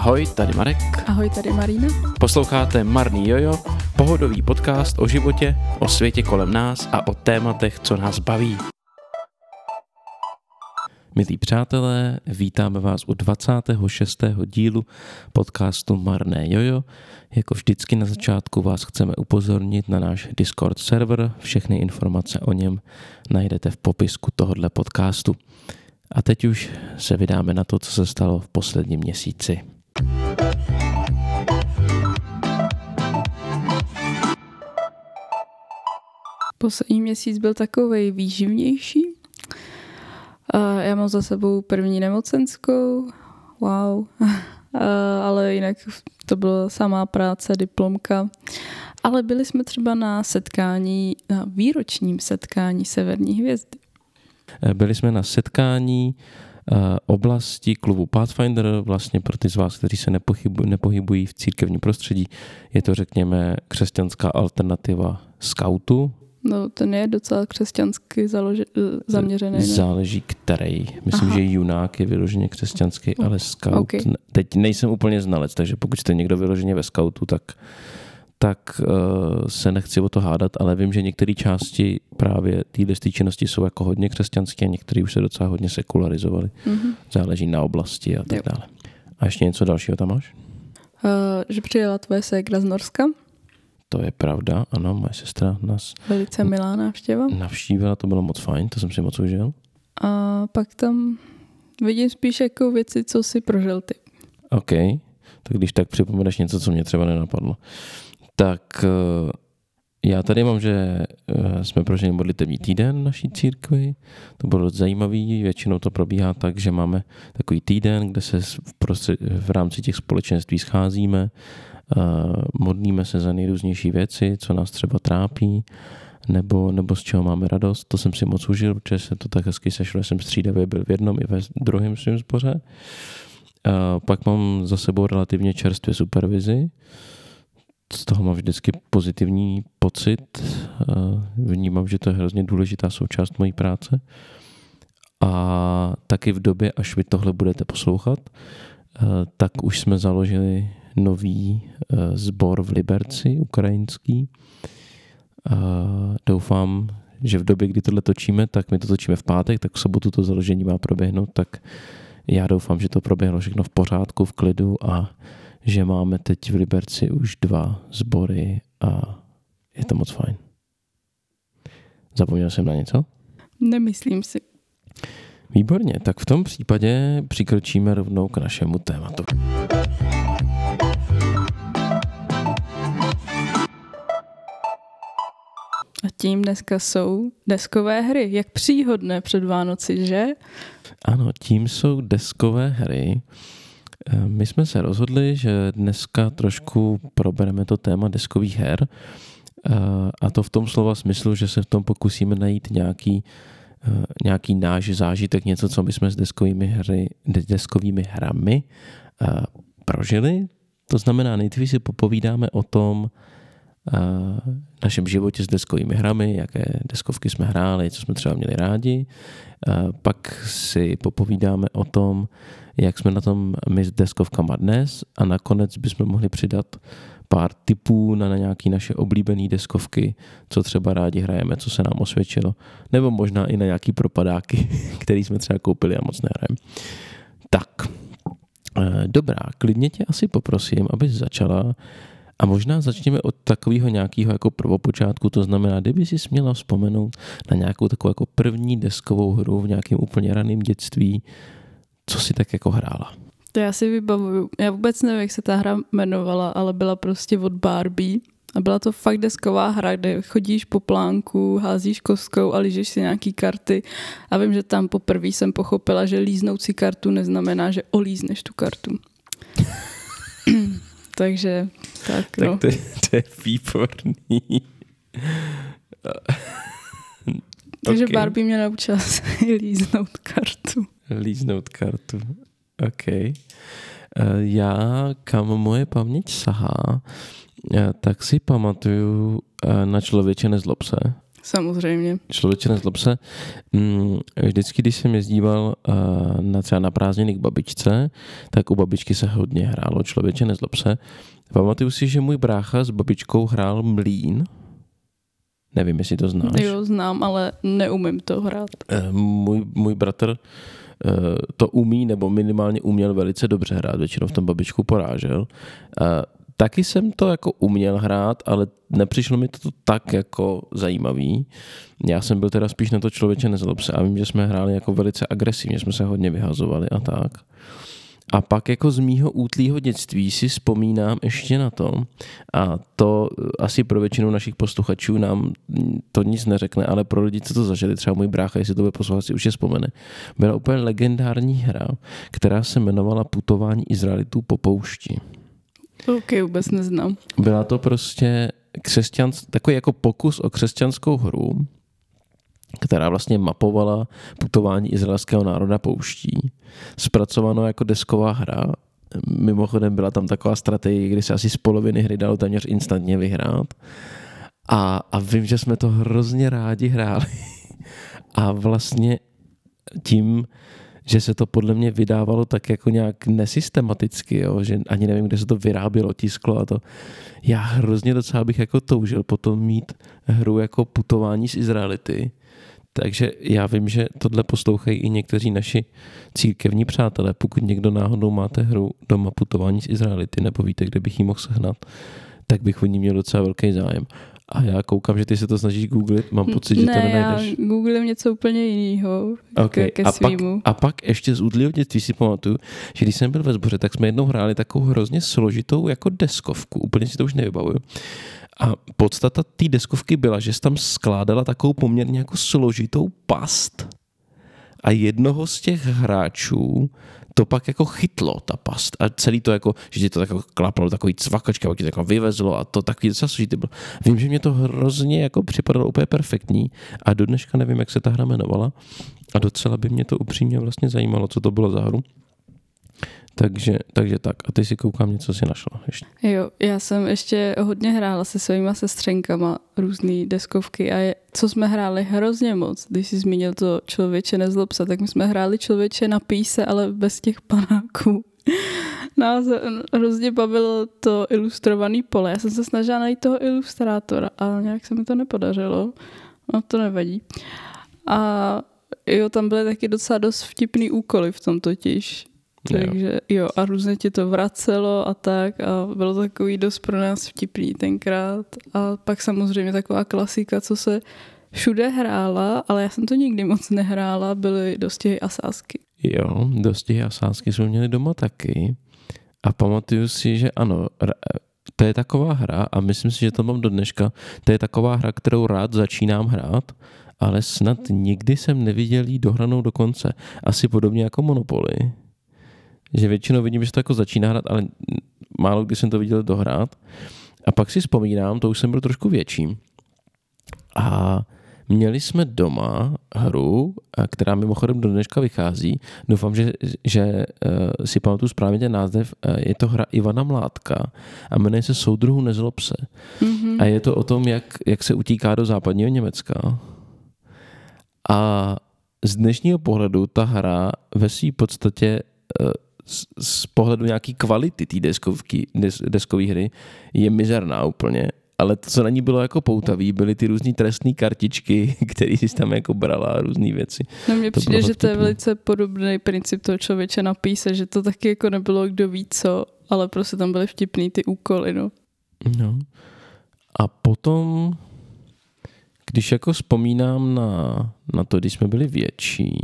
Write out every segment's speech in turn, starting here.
Ahoj, tady Marek. Ahoj, tady Marina. Posloucháte Marný Jojo, pohodový podcast o životě, o světě kolem nás a o tématech, co nás baví. Milí přátelé, vítáme vás u 26. dílu podcastu Marné Jojo. Jako vždycky na začátku vás chceme upozornit na náš Discord server. Všechny informace o něm najdete v popisku tohohle podcastu. A teď už se vydáme na to, co se stalo v posledním měsíci. Poslední měsíc byl takový výživnější. Já mám za sebou první nemocenskou, wow, ale jinak to byla samá práce, diplomka. Ale byli jsme třeba na setkání, na výročním setkání Severní hvězdy. Byli jsme na setkání oblasti klubu Pathfinder, vlastně pro ty z vás, kteří se nepohybují, nepohybují v církevním prostředí, je to, řekněme, křesťanská alternativa scoutu. No, ten je docela křesťansky založi- eh, zaměřený. Ne? Záleží který. Myslím, Aha. že junák je vyloženě křesťanský, ale scout... Okay. Teď nejsem úplně znalec, takže pokud jste někdo vyloženě ve scoutu, tak tak uh, se nechci o to hádat, ale vím, že některé části právě téhle činnosti jsou jako hodně křesťanské a některé už se docela hodně sekularizovaly. Mm-hmm. Záleží na oblasti a tak jo. dále. A ještě něco dalšího tam máš? Uh, že přijela tvoje ségra z Norska. To je pravda, ano, moje sestra nás... Velice milá návštěva. Navštívila, to bylo moc fajn, to jsem si moc užil. A pak tam vidím spíš jako věci, co si prožil ty. OK, tak když tak připomeneš něco, co mě třeba nenapadlo tak eh, já tady mám, že eh, jsme prožili modlitevní týden naší církvi. To bylo zajímavý. Většinou to probíhá tak, že máme takový týden, kde se v, prostřed, v rámci těch společenství scházíme, eh, modlíme se za nejrůznější věci, co nás třeba trápí, nebo, nebo z čeho máme radost. To jsem si moc užil, protože se to tak hezky sešlo, jsem střídavě byl v jednom i ve druhém svým zboře. Pak mám za sebou relativně čerstvě supervizi, z toho mám vždycky pozitivní pocit. Vnímám, že to je hrozně důležitá součást mojí práce. A taky v době, až vy tohle budete poslouchat, tak už jsme založili nový sbor v Liberci, ukrajinský. Doufám, že v době, kdy tohle točíme, tak my to točíme v pátek, tak v sobotu to založení má proběhnout, tak já doufám, že to proběhlo všechno v pořádku, v klidu a že máme teď v Liberci už dva sbory a je to moc fajn. Zapomněl jsem na něco? Nemyslím si. Výborně, tak v tom případě přikročíme rovnou k našemu tématu. A tím dneska jsou deskové hry. Jak příhodné před Vánoci, že? Ano, tím jsou deskové hry. Eh, my jsme se rozhodli, že dneska trošku probereme to téma deskových her eh, a to v tom slova smyslu, že se v tom pokusíme najít nějaký, eh, nějaký náš zážitek, něco, co my jsme s deskovými, hry, deskovými hrami prožili. To znamená, nejdřív si popovídáme o tom, našem životě s deskovými hrami, jaké deskovky jsme hráli, co jsme třeba měli rádi. Pak si popovídáme o tom, jak jsme na tom my s deskovkama dnes a nakonec bychom mohli přidat pár tipů na, na nějaké naše oblíbené deskovky, co třeba rádi hrajeme, co se nám osvědčilo, nebo možná i na nějaký propadáky, který jsme třeba koupili a moc nehrajeme. Tak, eh, dobrá, klidně tě asi poprosím, abys začala a možná začněme od takového nějakého jako prvopočátku, to znamená, kdyby si směla vzpomenout na nějakou takovou jako první deskovou hru v nějakém úplně raném dětství, co si tak jako hrála? To já si vybavuju. Já vůbec nevím, jak se ta hra jmenovala, ale byla prostě od Barbie. A byla to fakt desková hra, kde chodíš po plánku, házíš kostkou a lížeš si nějaký karty. A vím, že tam poprvé jsem pochopila, že líznout si kartu neznamená, že olízneš tu kartu. Takže tak, tak no. to, je, to je výborný. Takže okay. Barbie mě naučila líznout kartu líznout kartu. OK. Eh, já, kam moje paměť sahá, eh, tak si pamatuju eh, na člověče nezlob se. Samozřejmě. Člověče nezlob se. Mm, vždycky, když jsem jezdíval na třeba na prázdniny k babičce, tak u babičky se hodně hrálo Člověče nezlob se. Pamatuju si, že můj brácha s babičkou hrál mlín. Nevím, jestli to znáš. Jo, znám, ale neumím to hrát. Můj, můj bratr uh, to umí, nebo minimálně uměl velice dobře hrát, většinou v tom babičku porážel. Uh, taky jsem to jako uměl hrát, ale nepřišlo mi to tak jako zajímavý. Já jsem byl teda spíš na to člověče nezlob se a vím, že jsme hráli jako velice agresivně, jsme se hodně vyhazovali a tak. A pak jako z mýho útlýho dětství si vzpomínám ještě na to, a to asi pro většinu našich posluchačů nám to nic neřekne, ale pro lidi, co to zažili, třeba můj brácha, jestli to bude poslouchat, si už je vzpomene, byla úplně legendární hra, která se jmenovala Putování Izraelitů po poušti. Ok, vůbec neznám. Byla to prostě křesťans, takový jako pokus o křesťanskou hru, která vlastně mapovala putování izraelského národa pouští. Zpracováno jako desková hra. Mimochodem byla tam taková strategie, kdy se asi z poloviny hry dalo téměř instantně vyhrát. A, a vím, že jsme to hrozně rádi hráli. A vlastně tím že se to podle mě vydávalo tak jako nějak nesystematicky, jo? že ani nevím, kde se to vyrábělo, tisklo a to. Já hrozně docela bych jako toužil potom mít hru jako putování z Izraelity, takže já vím, že tohle poslouchají i někteří naši církevní přátelé. Pokud někdo náhodou máte hru doma putování z Izraelity nebo víte, kde bych ji mohl sehnat, tak bych o ní měl docela velký zájem. A já koukám, že ty se to snažíš googlit, mám pocit, že ne, to nenajdeš. já googlím něco úplně jiného okay. ke, ke a, pak, a pak ještě z údlýho dětství si pamatuju, že když jsem byl ve sboře, tak jsme jednou hráli takovou hrozně složitou jako deskovku, úplně si to už nevybavuju. A podstata té deskovky byla, že jsi tam skládala takovou poměrně jako složitou past a jednoho z těch hráčů to pak jako chytlo, ta past. A celý to jako, že ti to tak jako klapalo takový cvakačka, pak ti to jako vyvezlo a to takový docela složitý bylo. Vím, že mě to hrozně jako připadalo úplně perfektní a do dneška nevím, jak se ta hra jmenovala a docela by mě to upřímně vlastně zajímalo, co to bylo za hru. Takže, takže tak. A ty si koukám, něco si našla ještě. Jo, já jsem ještě hodně hrála se svýma sestřenkama různé deskovky a je, co jsme hráli hrozně moc, když jsi zmínil to člověče nezlob se, tak my jsme hráli člověče na píse, ale bez těch panáků. Nás hrozně bavilo to ilustrovaný pole. Já jsem se snažila najít toho ilustrátora, ale nějak se mi to nepodařilo. No to nevadí. A jo, tam byly taky docela dost vtipný úkoly v tom totiž. Takže jo, a různě ti to vracelo a tak a bylo to takový dost pro nás vtipný tenkrát. A pak samozřejmě taková klasika, co se všude hrála, ale já jsem to nikdy moc nehrála, byly dostihy a sásky. Jo, dostihy a sásky jsme měli doma taky. A pamatuju si, že ano, to je taková hra a myslím si, že to mám do dneška, to je taková hra, kterou rád začínám hrát, ale snad nikdy jsem neviděl jí dohranou do konce. Asi podobně jako Monopoly že většinou vidím, že se to jako začíná hrát, ale málo kdy jsem to viděl dohrát. A pak si vzpomínám, to už jsem byl trošku větší. A měli jsme doma hru, která mimochodem do dneška vychází. Doufám, že, že uh, si pamatuju správně ten název. Uh, je to hra Ivana Mládka a jmenuje se Soudruhu nezlob se. Mm-hmm. A je to o tom, jak, jak se utíká do západního Německa. A z dnešního pohledu ta hra ve své podstatě z, z pohledu nějaký kvality té deskovky, des, deskové hry je mizerná úplně. Ale to, co na ní bylo jako poutavý, byly ty různé trestné kartičky, které si tam jako brala a různé věci. No mně přijde, že to je velice podobný princip toho člověče na píse, že to taky jako nebylo kdo ví co, ale prostě tam byly vtipný ty úkoly, no. No. A potom, když jako vzpomínám na, na to, když jsme byli větší,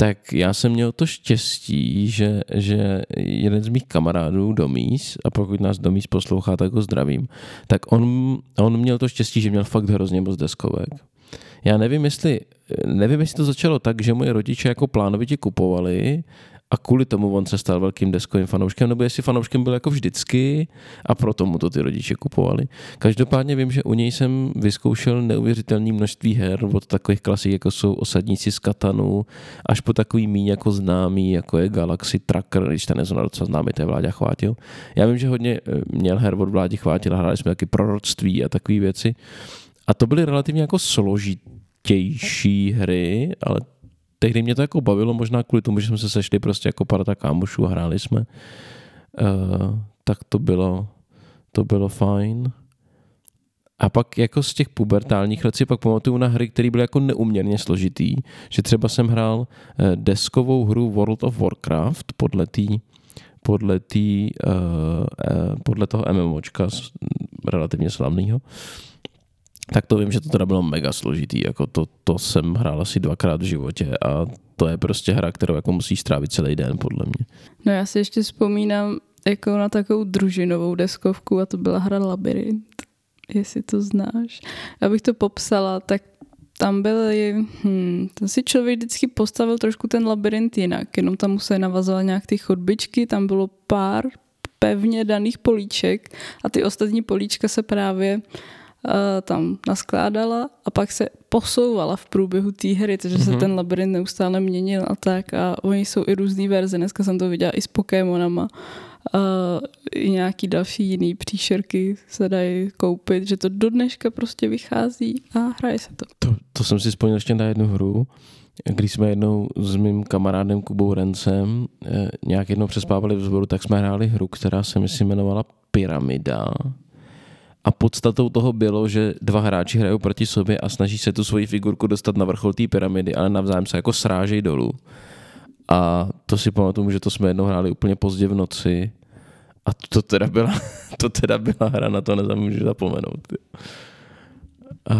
tak já jsem měl to štěstí, že, že jeden z mých kamarádů Domís, a pokud nás Domís poslouchá, tak ho zdravím, tak on, on měl to štěstí, že měl fakt hrozně moc deskovek. Já nevím, jestli, nevím, jestli to začalo tak, že moje rodiče jako plánovitě kupovali a kvůli tomu on se stal velkým deskovým fanouškem, nebo jestli fanouškem byl jako vždycky a proto mu to ty rodiče kupovali. Každopádně vím, že u něj jsem vyzkoušel neuvěřitelné množství her od takových klasik, jako jsou Osadníci z Katanu, až po takový míň jako známý, jako je Galaxy Tracker, když ten nezná docela známý, to je Vláďa Chvátil. Já vím, že hodně eh, měl her od Vládi Chvátil, hráli jsme taky proroctví a takové věci, a to byly relativně jako složitější hry, ale tehdy mě to jako bavilo, možná kvůli tomu, že jsme se sešli prostě jako parta kámošů a hráli jsme. Uh, tak to bylo, to bylo fajn. A pak jako z těch pubertálních let si pak pamatuju na hry, které byly jako neuměrně složitý, že třeba jsem hrál eh, deskovou hru World of Warcraft podle té podle, tý, uh, uh, podle toho MMOčka relativně slavného, tak to vím, že to teda bylo mega složitý, jako to, to jsem hrál asi dvakrát v životě a to je prostě hra, kterou jako musí strávit celý den, podle mě. No já si ještě vzpomínám jako na takovou družinovou deskovku a to byla hra Labyrint, jestli to znáš. Abych to popsala, tak tam byly, hm, tam si člověk vždycky postavil trošku ten labirint jinak, jenom tam museli navazovat nějak ty chodbičky, tam bylo pár pevně daných políček a ty ostatní políčka se právě uh, tam naskládala a pak se posouvala v průběhu té hry, takže mm-hmm. se mhm. ten labirint neustále měnil a tak a oni jsou i různé verze, dneska jsem to viděla i s Pokémonama uh, i nějaký další jiný příšerky se dají koupit, že to do dneška prostě vychází a hraje se to. To, to jsem si vzpomněl ještě na jednu hru, když jsme jednou s mým kamarádem Kubou Rencem eh, nějak jednou přespávali v zboru, tak jsme hráli hru, která se myslím jmenovala Pyramida. A podstatou toho bylo, že dva hráči hrajou proti sobě a snaží se tu svoji figurku dostat na vrchol té pyramidy, ale navzájem se jako srážejí dolů. A to si pamatuju, že to jsme jednou hráli úplně pozdě v noci. A to teda byla, to teda byla hra, na to nezamůžu zapomenout. A,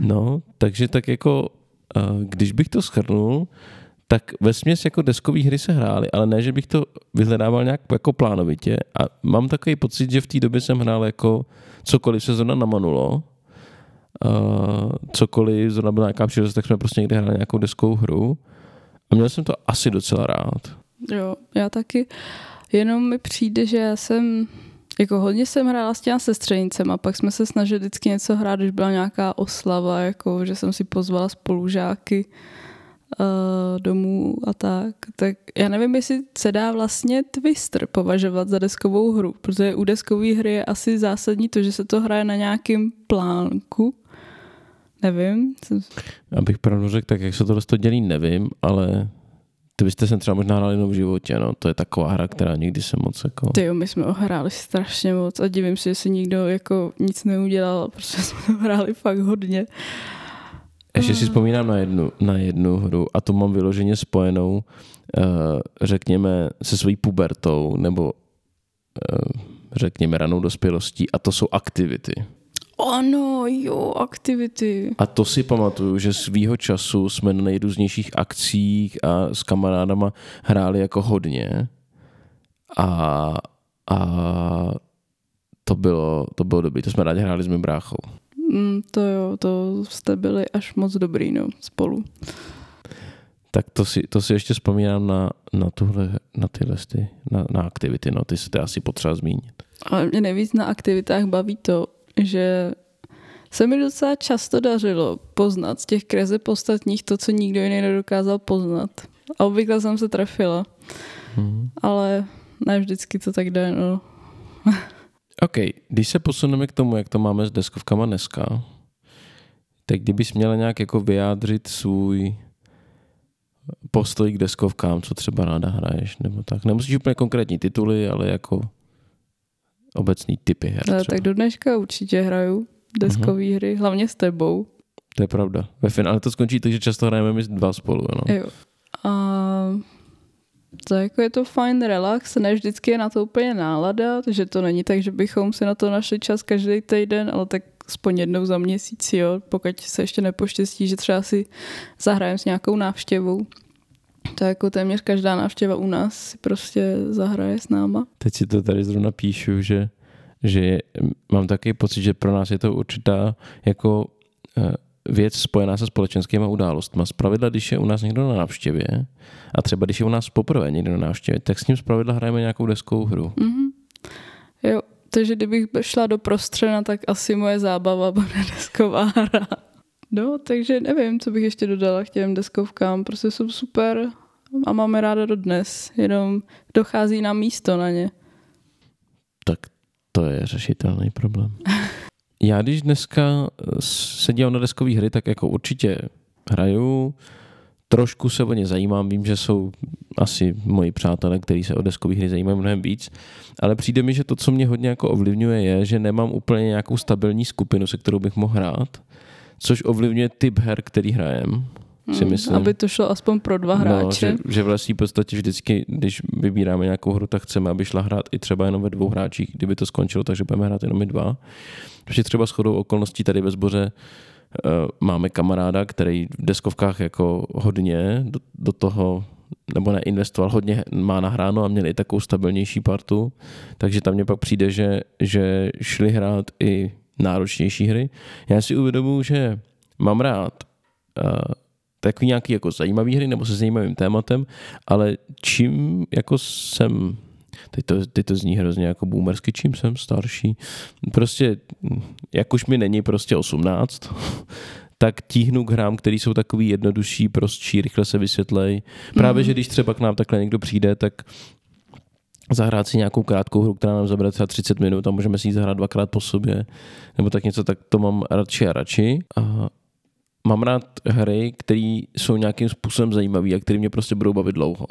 no, takže tak jako, když bych to schrnul, tak ve směs jako deskové hry se hrály, ale ne, že bych to vyhledával nějak jako plánovitě. A mám takový pocit, že v té době jsem hrál jako cokoliv se zrovna namanulo, uh, cokoliv zrovna byla nějaká příležitost, tak jsme prostě někde hráli nějakou deskovou hru. A měl jsem to asi docela rád. Jo, já taky. Jenom mi přijde, že já jsem jako hodně jsem hrála s těma sestřenicem a pak jsme se snažili vždycky něco hrát, když byla nějaká oslava, jako že jsem si pozvala spolužáky uh, domů a tak. Tak já nevím, jestli se dá vlastně Twister považovat za deskovou hru, protože u deskové hry je asi zásadní to, že se to hraje na nějakém plánku. Nevím. Abych pravdu řekl, tak jak se to to dělí, nevím, ale ty byste se třeba možná hráli jenom v životě, no. To je taková hra, která nikdy se moc jako... Ty jo, my jsme ho hráli strašně moc a divím se, že si nikdo jako nic neudělal, protože jsme ho hráli fakt hodně. Ještě si vzpomínám na jednu, na jednu hru a to mám vyloženě spojenou, uh, řekněme, se svojí pubertou nebo uh, řekněme ranou dospělostí a to jsou aktivity. Ano, jo, aktivity. A to si pamatuju, že svýho času jsme na nejrůznějších akcích a s kamarádama hráli jako hodně. A, a to bylo, to bylo dobrý, to jsme rádi hráli s mým bráchou. Mm, to jo, to jste byli až moc dobrý, no, spolu. Tak to si, to si ještě vzpomínám na, na, tuhle, na ty, na, na aktivity, no, ty se to asi potřeba zmínit. Ale mě nejvíc na aktivitách baví to, že se mi docela často dařilo poznat z těch kreze podstatních to, co nikdo jiný nedokázal poznat. A obvykle jsem se trefila. Hmm. Ale ne vždycky to tak jde, no. OK, když se posuneme k tomu, jak to máme s deskovkama dneska, tak kdybys měla nějak jako vyjádřit svůj postoj k deskovkám, co třeba ráda hraješ, nebo tak. Nemusíš úplně konkrétní tituly, ale jako obecný typy her. No, tak do dneška určitě hraju deskové uh-huh. hry, hlavně s tebou. To je pravda. Ve finále to skončí tak, že často hrajeme my dva spolu. No. Jo. A to jako je to fajn relax, ne vždycky je na to úplně nálada, takže to není tak, že bychom si na to našli čas každý týden, ale tak aspoň jednou za měsíc, jo, pokud se ještě nepoštěstí, že třeba si zahrajeme s nějakou návštěvou. To jako téměř každá návštěva u nás si prostě zahraje s náma. Teď si to tady zrovna píšu, že, že mám taky pocit, že pro nás je to určitá jako eh, věc spojená se společenskými událostmi. Zpravidla, když je u nás někdo na návštěvě a třeba když je u nás poprvé někdo na návštěvě, tak s ním zpravidla hrajeme nějakou deskou hru. Mm-hmm. Jo, takže kdybych šla do prostřena, tak asi moje zábava bude desková hra. No, takže nevím, co bych ještě dodala k těm deskovkám. Prostě jsou super a máme ráda do dnes. Jenom dochází nám místo na ně. Tak to je řešitelný problém. já když dneska se dívám na deskové hry, tak jako určitě hraju, trošku se o ně zajímám, vím, že jsou asi moji přátelé, kteří se o deskové hry zajímají mnohem víc, ale přijde mi, že to, co mě hodně jako ovlivňuje, je, že nemám úplně nějakou stabilní skupinu, se kterou bych mohl hrát, což ovlivňuje typ her, který hrajem. Si Hmm, myslím. aby to šlo aspoň pro dva No, hráče. že, že vlastně v podstatě vždycky, když vybíráme nějakou hru, tak chceme, aby šla hrát i třeba jenom ve dvou hráčích, kdyby to skončilo, takže budeme hrát jenom my dva. Protože třeba shodou okolností tady ve sboře uh, máme kamaráda, který v deskovkách jako hodně do, do toho nebo neinvestoval, hodně má nahráno a měl i takovou stabilnější partu, takže tam mě pak přijde, že, že šli hrát i náročnější hry. Já si uvědomuji, že mám rád uh, takový nějaký jako zajímavý hry nebo se zajímavým tématem, ale čím jako jsem teď to, teď to zní hrozně jako boomersky, čím jsem starší. Prostě, jak už mi není prostě 18, tak tíhnu k hrám, které jsou takový jednodušší, prostší, rychle se vysvětlej. Právě, že když třeba k nám takhle někdo přijde, tak zahrát si nějakou krátkou hru, která nám zabere třeba 30 minut a můžeme si ji zahrát dvakrát po sobě, nebo tak něco, tak to mám radši a radši. A mám rád hry, které jsou nějakým způsobem zajímavé a které mě prostě budou bavit dlouho.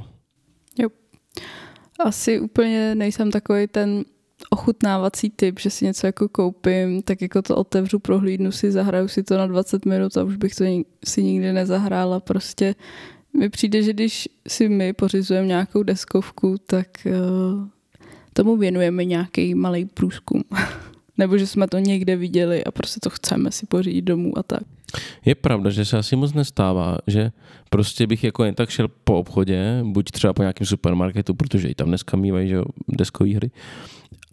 Asi úplně nejsem takový ten ochutnávací typ, že si něco jako koupím, tak jako to otevřu, prohlídnu si, zahraju si to na 20 minut a už bych to si nikdy nezahrála. Prostě mi přijde, že když si my pořizujeme nějakou deskovku, tak uh, tomu věnujeme nějaký malý průzkum. Nebo že jsme to někde viděli a prostě to chceme si pořídit domů a tak. Je pravda, že se asi moc nestává, že prostě bych jako jen tak šel po obchodě, buď třeba po nějakém supermarketu, protože i tam dneska mývají že deskové hry,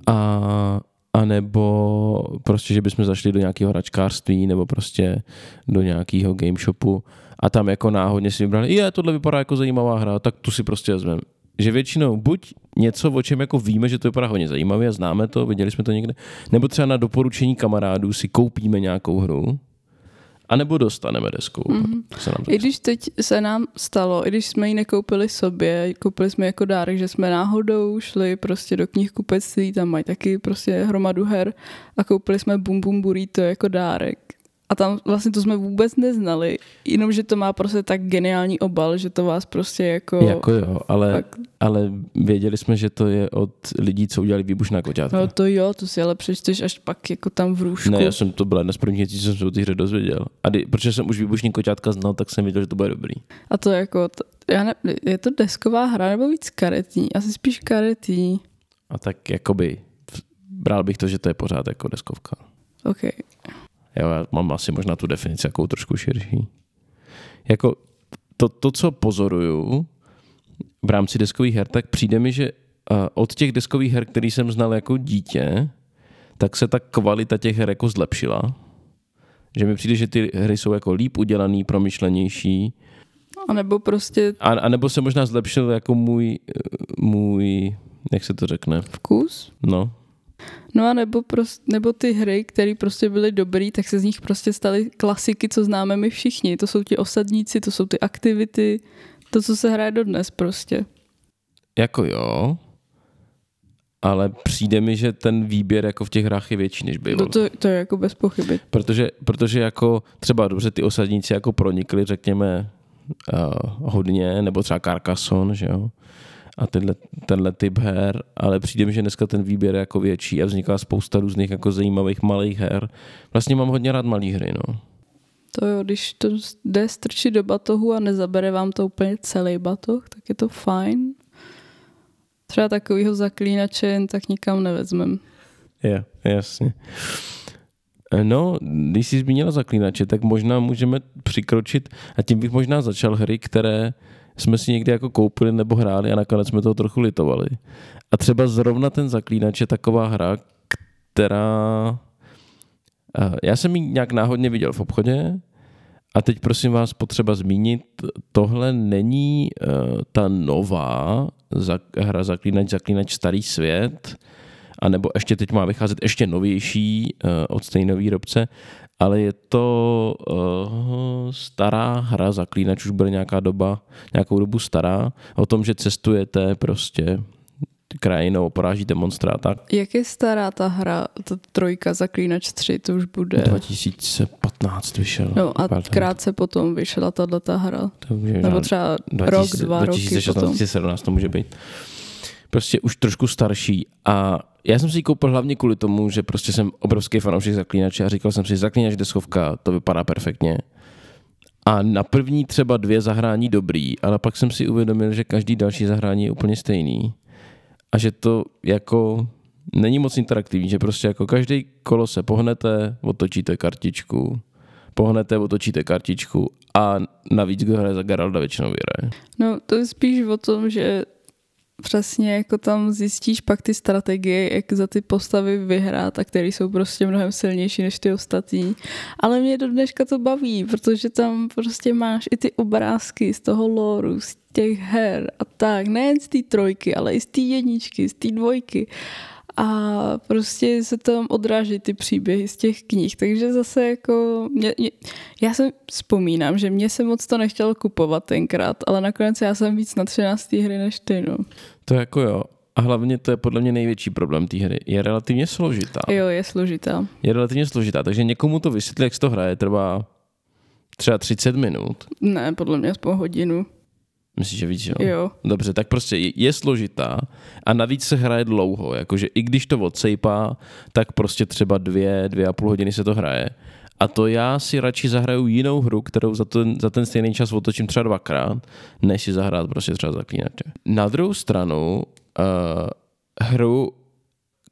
a, a nebo prostě, že bychom zašli do nějakého hračkářství nebo prostě do nějakého game shopu a tam jako náhodně si vybrali, je, tohle vypadá jako zajímavá hra, tak tu si prostě vezmeme. Že většinou buď něco, o čem jako víme, že to vypadá hodně zajímavě, známe to, viděli jsme to někde, nebo třeba na doporučení kamarádů si koupíme nějakou hru, a nebo dostaneme deskou. Mm-hmm. Se nám I když teď se nám stalo, i když jsme ji nekoupili sobě, koupili jsme jako dárek, že jsme náhodou šli prostě do knihkupectví, tam mají taky prostě hromadu her a koupili jsme Bum Bum Burrito jako dárek. A tam vlastně to jsme vůbec neznali, jenom že to má prostě tak geniální obal, že to vás prostě jako... Jako jo, ale, tak... ale věděli jsme, že to je od lidí, co udělali výbušná koťátka. No to jo, to si ale přečteš až pak jako tam v růžku. Ne, já jsem to byla jedna z prvních věcí, co jsem se o té hře dozvěděl. A kdy, protože jsem už výbušní koťátka znal, tak jsem věděl, že to bude dobrý. A to jako, to, já ne, je to desková hra nebo víc karetní? Asi spíš karetní. A tak jakoby bral bych to, že to je pořád jako deskovka. OK. Jo, já mám asi možná tu definici jakou trošku širší. Jako to, to, co pozoruju v rámci deskových her, tak přijde mi, že od těch deskových her, který jsem znal jako dítě, tak se ta kvalita těch her jako zlepšila. Že mi přijde, že ty hry jsou jako líp udělaný, promyšlenější. A nebo prostě... A, a nebo se možná zlepšil jako můj, můj, jak se to řekne? Vkus? No, No a nebo, prost, nebo ty hry, které prostě byly dobrý, tak se z nich prostě staly klasiky, co známe my všichni. To jsou ti osadníci, to jsou ty aktivity, to, co se hraje dodnes prostě. Jako jo, ale přijde mi, že ten výběr jako v těch hrách je větší, než byl. No to, to je jako bez pochyby. Protože, protože jako třeba dobře ty osadníci jako pronikli, řekněme, uh, hodně, nebo třeba Carcassonne, že jo, a tenhle, tenhle typ her, ale přijde mi, že dneska ten výběr je jako větší a vzniká spousta různých jako zajímavých malých her. Vlastně mám hodně rád malý hry, no. To jo, když to jde strčit do batohu a nezabere vám to úplně celý batoh, tak je to fajn. Třeba takovýho zaklínače jen tak nikam nevezmem. Je, jasně. No, když jsi zmínila zaklínače, tak možná můžeme přikročit a tím bych možná začal hry, které jsme si někdy jako koupili nebo hráli a nakonec jsme toho trochu litovali. A třeba zrovna ten zaklínač je taková hra, která... Já jsem ji nějak náhodně viděl v obchodě a teď prosím vás potřeba zmínit, tohle není uh, ta nová hra Zaklínač, Zaklínač Starý svět, anebo ještě teď má vycházet ještě novější uh, od stejného výrobce, ale je to uh, stará hra, Zaklínač už bude nějaká doba, nějakou dobu stará, o tom, že cestujete prostě krajinou, porážíte monstra a tak. Jak je stará ta hra, ta trojka Zaklínač 3, to už bude... 2015 vyšel. No a krátce potom vyšla tato hra. To může Nebo třeba 2000, rok, dva 2016, roky 2017 to může být. Prostě už trošku starší a já jsem si ji koupil hlavně kvůli tomu, že prostě jsem obrovský fanoušek zaklínače a říkal jsem si, zaklínač deskovka, to vypadá perfektně. A na první třeba dvě zahrání dobrý, ale pak jsem si uvědomil, že každý další zahrání je úplně stejný. A že to jako není moc interaktivní, že prostě jako každý kolo se pohnete, otočíte kartičku, pohnete, otočíte kartičku a navíc, kdo hraje za Geralda, většinou vyhraje. No to je spíš o tom, že přesně jako tam zjistíš pak ty strategie, jak za ty postavy vyhrát a které jsou prostě mnohem silnější než ty ostatní. Ale mě do dneška to baví, protože tam prostě máš i ty obrázky z toho loru, z těch her a tak, nejen z té trojky, ale i z té jedničky, z té dvojky a prostě se tam odráží ty příběhy z těch knih, takže zase jako, mě, mě, já jsem vzpomínám, že mě se moc to nechtělo kupovat tenkrát, ale nakonec já jsem víc na 13. hry než ty, no. To jako jo, a hlavně to je podle mě největší problém té hry. Je relativně složitá. Jo, je složitá. Je relativně složitá, takže někomu to vysvětlit, jak se to hraje, trvá třeba 30 minut. Ne, podle mě aspoň hodinu. Myslíš, že víc, jo? Jo. Dobře, tak prostě je, je složitá a navíc se hraje dlouho, jakože i když to odsejpá, tak prostě třeba dvě, dvě a půl hodiny se to hraje. A to já si radši zahraju jinou hru, kterou za ten, za ten stejný čas otočím třeba dvakrát, než si zahrát prostě třeba zaklínače. Na druhou stranu, uh, hru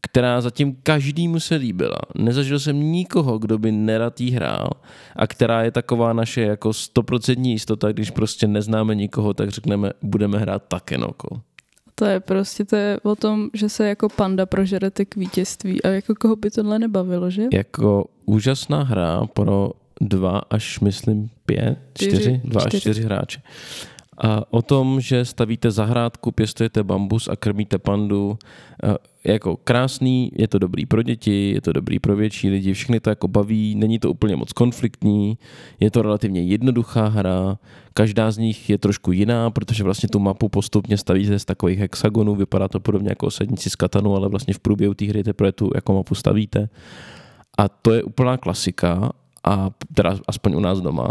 která zatím každýmu se líbila. Nezažil jsem nikoho, kdo by nerad jí hrál a která je taková naše jako stoprocentní jistota, když prostě neznáme nikoho, tak řekneme, budeme hrát Takenoko. To je prostě to je o tom, že se jako panda prožerete k vítězství a jako koho by tohle nebavilo, že? Jako úžasná hra pro dva až myslím pět, čtyři, čtyři dva čtyři. až čtyři hráče. A o tom, že stavíte zahrádku, pěstujete bambus a krmíte pandu, jako krásný, je to dobrý pro děti, je to dobrý pro větší lidi, všechny to jako baví, není to úplně moc konfliktní, je to relativně jednoduchá hra, každá z nich je trošku jiná, protože vlastně tu mapu postupně stavíte z takových hexagonů, vypadá to podobně jako osadníci z Katanu, ale vlastně v průběhu té hry teprve tu jako mapu stavíte. A to je úplná klasika, a teda aspoň u nás doma.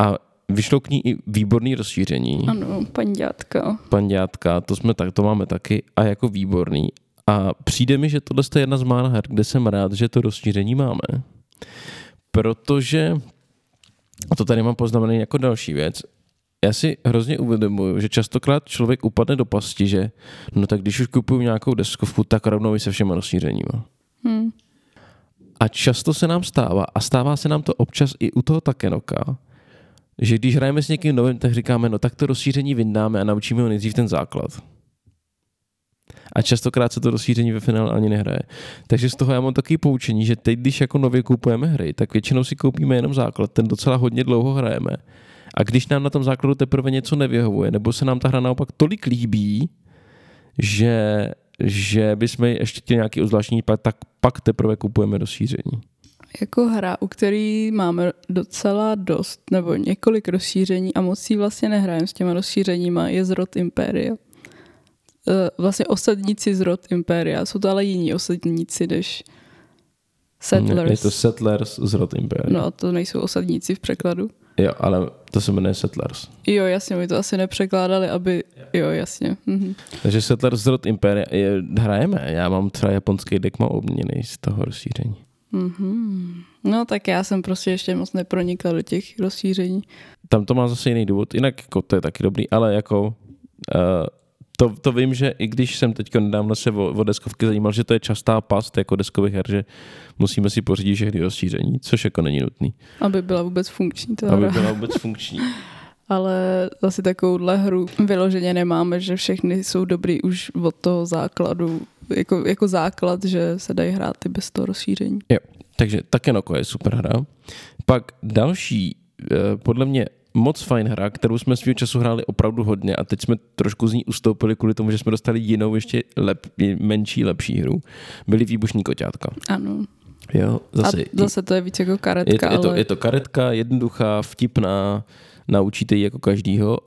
A Vyšlo k ní i výborný rozšíření. Ano, panďátka. Panďátka, to, jsme tak, to máme taky a jako výborný. A přijde mi, že tohle je jedna z mála her, kde jsem rád, že to rozšíření máme. Protože, a to tady mám poznamené jako další věc, já si hrozně uvědomuju, že častokrát člověk upadne do pasti, že no tak když už kupuju nějakou deskovku, tak rovnou se všema rozšířeníma. Hmm. A často se nám stává, a stává se nám to občas i u toho Takenoka, že když hrajeme s někým novým, tak říkáme, no tak to rozšíření vyndáme a naučíme ho nejdřív ten základ. A častokrát se to rozšíření ve finále ani nehraje. Takže z toho já mám takový poučení, že teď, když jako nově kupujeme hry, tak většinou si koupíme jenom základ, ten docela hodně dlouho hrajeme. A když nám na tom základu teprve něco nevyhovuje, nebo se nám ta hra naopak tolik líbí, že, že bychom ještě chtěli nějaký uzvláštní tak pak teprve kupujeme rozšíření jako hra, u který máme docela dost, nebo několik rozšíření a moc si vlastně nehrajeme s těma rozšířeníma, je zrod Imperia. E, vlastně osadníci zrod Imperia. Jsou to ale jiní osadníci než Settlers. Je to Settlers zrod Imperia. No, to nejsou osadníci v překladu. Jo, ale to se jmenuje Settlers. Jo, jasně, my to asi nepřekládali, aby... Jo, jasně. Mhm. Takže Settlers zrod Imperia, je, hrajeme. Já mám třeba japonský deck, mám obměněný z toho rozšíření. Mm-hmm. No tak já jsem prostě ještě moc nepronikla do těch rozšíření. Tam to má zase jiný důvod, jinak jako to je taky dobrý, ale jako uh, to, to vím, že i když jsem teď nedávno se o, o deskovky zajímal, že to je častá past jako deskových her, že musíme si pořídit všechny rozšíření, což jako není nutný. Aby byla vůbec funkční. To Aby byla vůbec funkční. ale zase takovouhle hru vyloženě nemáme, že všechny jsou dobrý už od toho základu jako, jako základ, že se dají hrát i bez toho rozšíření. Jo, takže Takenoko je super hra. Pak další, eh, podle mě moc fajn hra, kterou jsme svého času hráli opravdu hodně a teď jsme trošku z ní ustoupili kvůli tomu, že jsme dostali jinou ještě lep, menší, lepší hru. Byly výbušní koťátka. Ano. Jo, zase, a zase to je víc jako karetka. Je, je, to, ale... je to karetka, jednoduchá, vtipná, naučíte ji jako každýho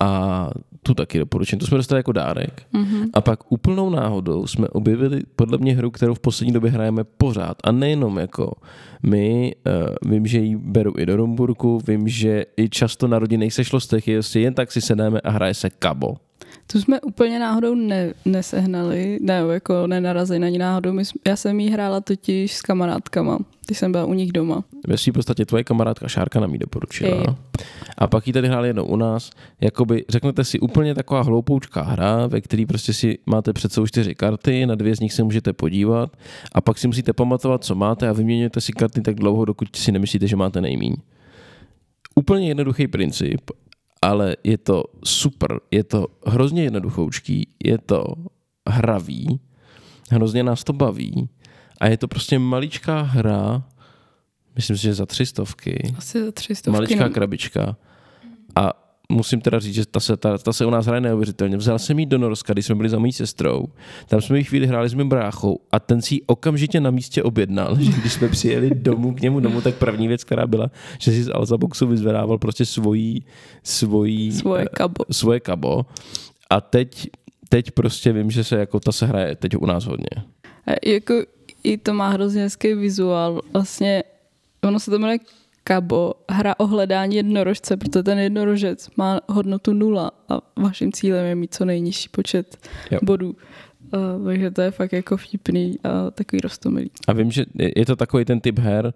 a tu taky doporučím. To jsme dostali jako dárek. Mm-hmm. A pak úplnou náhodou jsme objevili podle mě hru, kterou v poslední době hrajeme pořád. A nejenom jako my, uh, vím, že ji beru i do Rumburku, vím, že i často na rodinných sešlostech je jen tak si sedneme a hraje se Kabo. Tu jsme úplně náhodou ne, nesehnali, ne, jako nenarazili na ní náhodou. My, já jsem jí hrála totiž s kamarádkama, když jsem byla u nich doma. Ve svým podstatě tvoje kamarádka Šárka nám ji doporučila. Ej. A pak ji tady hráli jednou u nás. Jakoby, řeknete si, úplně taková hloupoučká hra, ve který prostě si máte před sebou čtyři karty, na dvě z nich se můžete podívat a pak si musíte pamatovat, co máte a vyměňujete si karty tak dlouho, dokud si nemyslíte, že máte nejmíň. Úplně jednoduchý princip, ale je to super, je to hrozně jednoduchoučký, je to hravý, hrozně nás to baví a je to prostě maličká hra, myslím si, že za tři stovky, Asi za tři stovky. maličká no. krabička a musím teda říct, že ta se, ta, ta se u nás hraje neuvěřitelně. Vzal jsem jí do Norska, když jsme byli za mojí sestrou. Tam jsme jí chvíli hráli s mým bráchou a ten si ji okamžitě na místě objednal, že když jsme přijeli domů k němu domů, tak první věc, která byla, že si z Alzaboxu vyzvedával prostě svojí, svojí, Svoje eh, kabo. svoje kabo. A teď, teď prostě vím, že se jako ta se hraje teď u nás hodně. A jako i to má hrozně hezký vizuál. Vlastně ono se to jmenuje Kabo, hra o hledání jednorožce, protože ten jednorožec má hodnotu nula a vaším cílem je mít co nejnižší počet Jo. bodů. Uh, takže to je fakt jako vtipný a takový rostomilý. A vím, že je to takový ten typ her,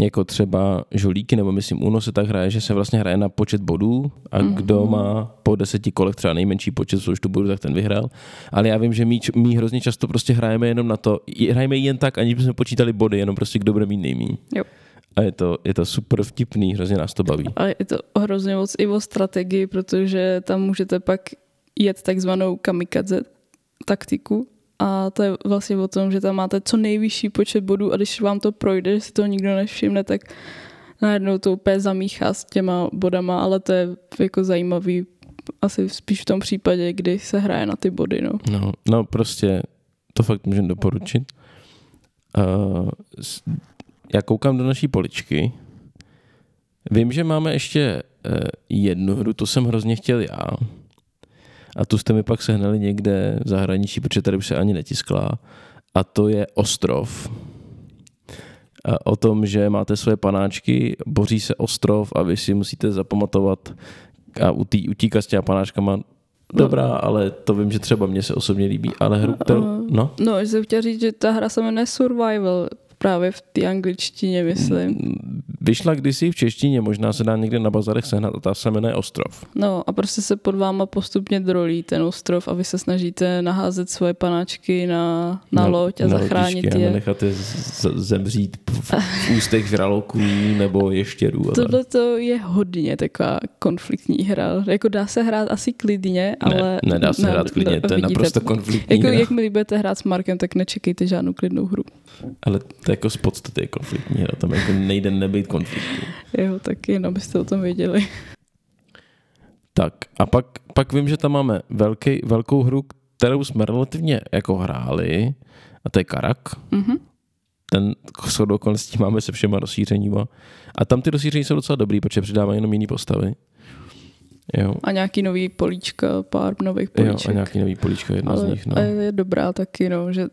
jako třeba žolíky, nebo myslím Uno se tak hraje, že se vlastně hraje na počet bodů a mm-hmm. kdo má po deseti kolech třeba nejmenší počet součtu bodů, tak ten vyhrál. Ale já vím, že my, my hrozně často prostě hrajeme jenom na to, hrajeme jen tak, aniž bychom počítali body, jenom prostě kdo bude mít nejmíň. Jo. A je to, je to super vtipný, hrozně nás to baví. A je to hrozně moc i o strategii, protože tam můžete pak jet takzvanou kamikadze taktiku a to je vlastně o tom, že tam máte co nejvyšší počet bodů a když vám to projde, že si to nikdo nevšimne, tak najednou to úplně zamíchá s těma bodama, ale to je jako zajímavý asi spíš v tom případě, kdy se hraje na ty body. No. No, no prostě to fakt můžem doporučit. Uh, já koukám do naší poličky. Vím, že máme ještě uh, jednu hru, to jsem hrozně chtěl já. A tu jste mi pak sehnali někde v zahraničí, protože tady už se ani netiskla. A to je Ostrov. A o tom, že máte svoje panáčky, boří se ostrov a vy si musíte zapamatovat a utí, utíkat s těma panáčkama dobrá, ale to vím, že třeba mně se osobně líbí, ale hru, kterou, no, No, že jsem chtěla říct, že ta hra se jmenuje Survival, právě v té angličtině, myslím. vyšla kdysi v češtině, možná se dá někde na bazarech sehnat a ta se jmenuje Ostrov. No a prostě se pod váma postupně drolí ten ostrov a vy se snažíte naházet svoje panáčky na, na, loď a na zachránit loďičky A je. nenechat je z- zemřít v, v ústech žraloků nebo ještěrů. Tohle to je hodně taková konfliktní hra. Jako dá se hrát asi klidně, ale... ne, nedá se hrát klidně, to je vidíte. naprosto konfliktní Jako, hra. jak mi budete hrát s Markem, tak nečekejte žádnou klidnou hru. Ale to jako z podstaty je konfliktní hra, tam jako nejde nebejt konfliktní. Jo, tak jen abyste o tom věděli. Tak a pak, pak vím, že tam máme velký, velkou hru, kterou jsme relativně jako hráli a to je Karak. Mhm. Ten shodou okolností máme se všema rozšířeníma. A tam ty rozšíření jsou docela dobrý, protože přidávají jenom jiný postavy. Jo, A nějaký nový políčka, pár nových jo políček. a nějaký nový políčko, jedno z Ale nich. No. a je dobrá taky, no, že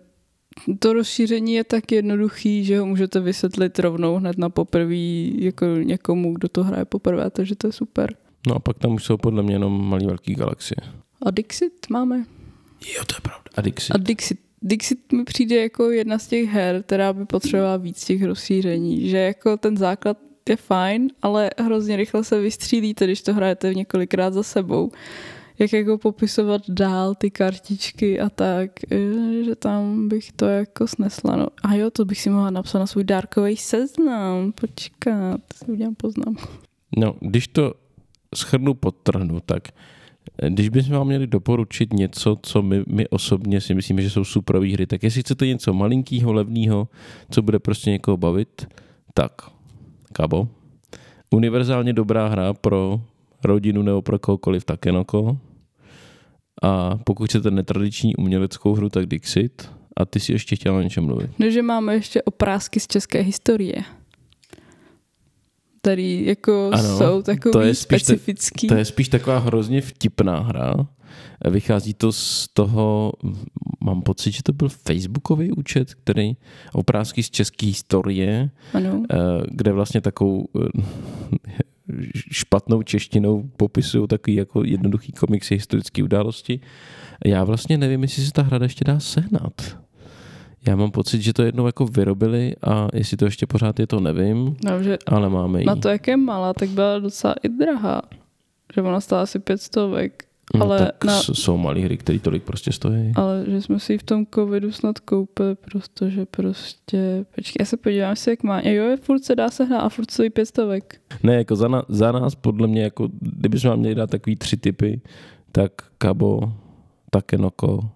to rozšíření je tak jednoduchý, že ho můžete vysvětlit rovnou hned na poprví jako někomu, kdo to hraje poprvé, takže to je super. no a pak tam už jsou podle mě jenom malý velký galaxie. A Dixit máme. Jo, to je pravda. A Dixit. A Dixit, Dixit mi přijde jako jedna z těch her, která by potřebovala víc těch rozšíření, že jako ten základ je fajn, ale hrozně rychle se vystřílíte, když to hrajete několikrát za sebou. Jak jako popisovat dál ty kartičky a tak, eh, že tam bych to jako snesla. No. A jo, to bych si mohla napsat na svůj dárkový seznam. Počkat, si udělám poznámku. No, když to schrnu, podtrhnu, tak eh, když bychom vám měli doporučit něco, co my, my osobně si myslíme, že jsou superové hry, tak jestli chcete něco malinkého, levného, co bude prostě někoho bavit, tak Kabo. Univerzálně dobrá hra pro rodinu nebo pro kohokoliv takenoko. A pokud chcete netradiční uměleckou hru, tak Dixit. A ty si ještě chtěla o něčem mluvit. No, že máme ještě oprázky z české historie. který jako ano, jsou takový to je spíš specifický. Te, to je spíš taková hrozně vtipná hra. Vychází to z toho, mám pocit, že to byl facebookový účet, který oprázky z české historie, ano. Eh, kde vlastně takovou eh, špatnou češtinou popisují takový jako jednoduchý komiksy historické události. Já vlastně nevím, jestli se ta hra ještě dá sehnat. Já mám pocit, že to jednou jako vyrobili a jestli to ještě pořád je, to nevím, no, že ale máme ji. Na to, jak je malá, tak byla docela i drahá. Že ona stála asi pět stovek. No, ale tak na, jsou malé hry, které tolik prostě stojí. ale že jsme si ji v tom covidu snad koupili, protože prostě, počkej, já se podívám si, jak má. Jo, je furt se dá se hrát a furt stojí pět stovek. Ne, jako za, na, za nás, podle mě, jako kdybychom vám měli dát takový tři typy, tak Kabo, Takenoko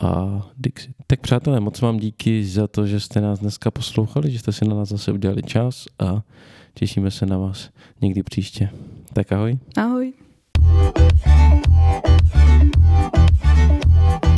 a Dixit. Tak přátelé, moc vám díky za to, že jste nás dneska poslouchali, že jste si na nás zase udělali čas a těšíme se na vás někdy příště. Tak ahoj. Ahoj. Thank you.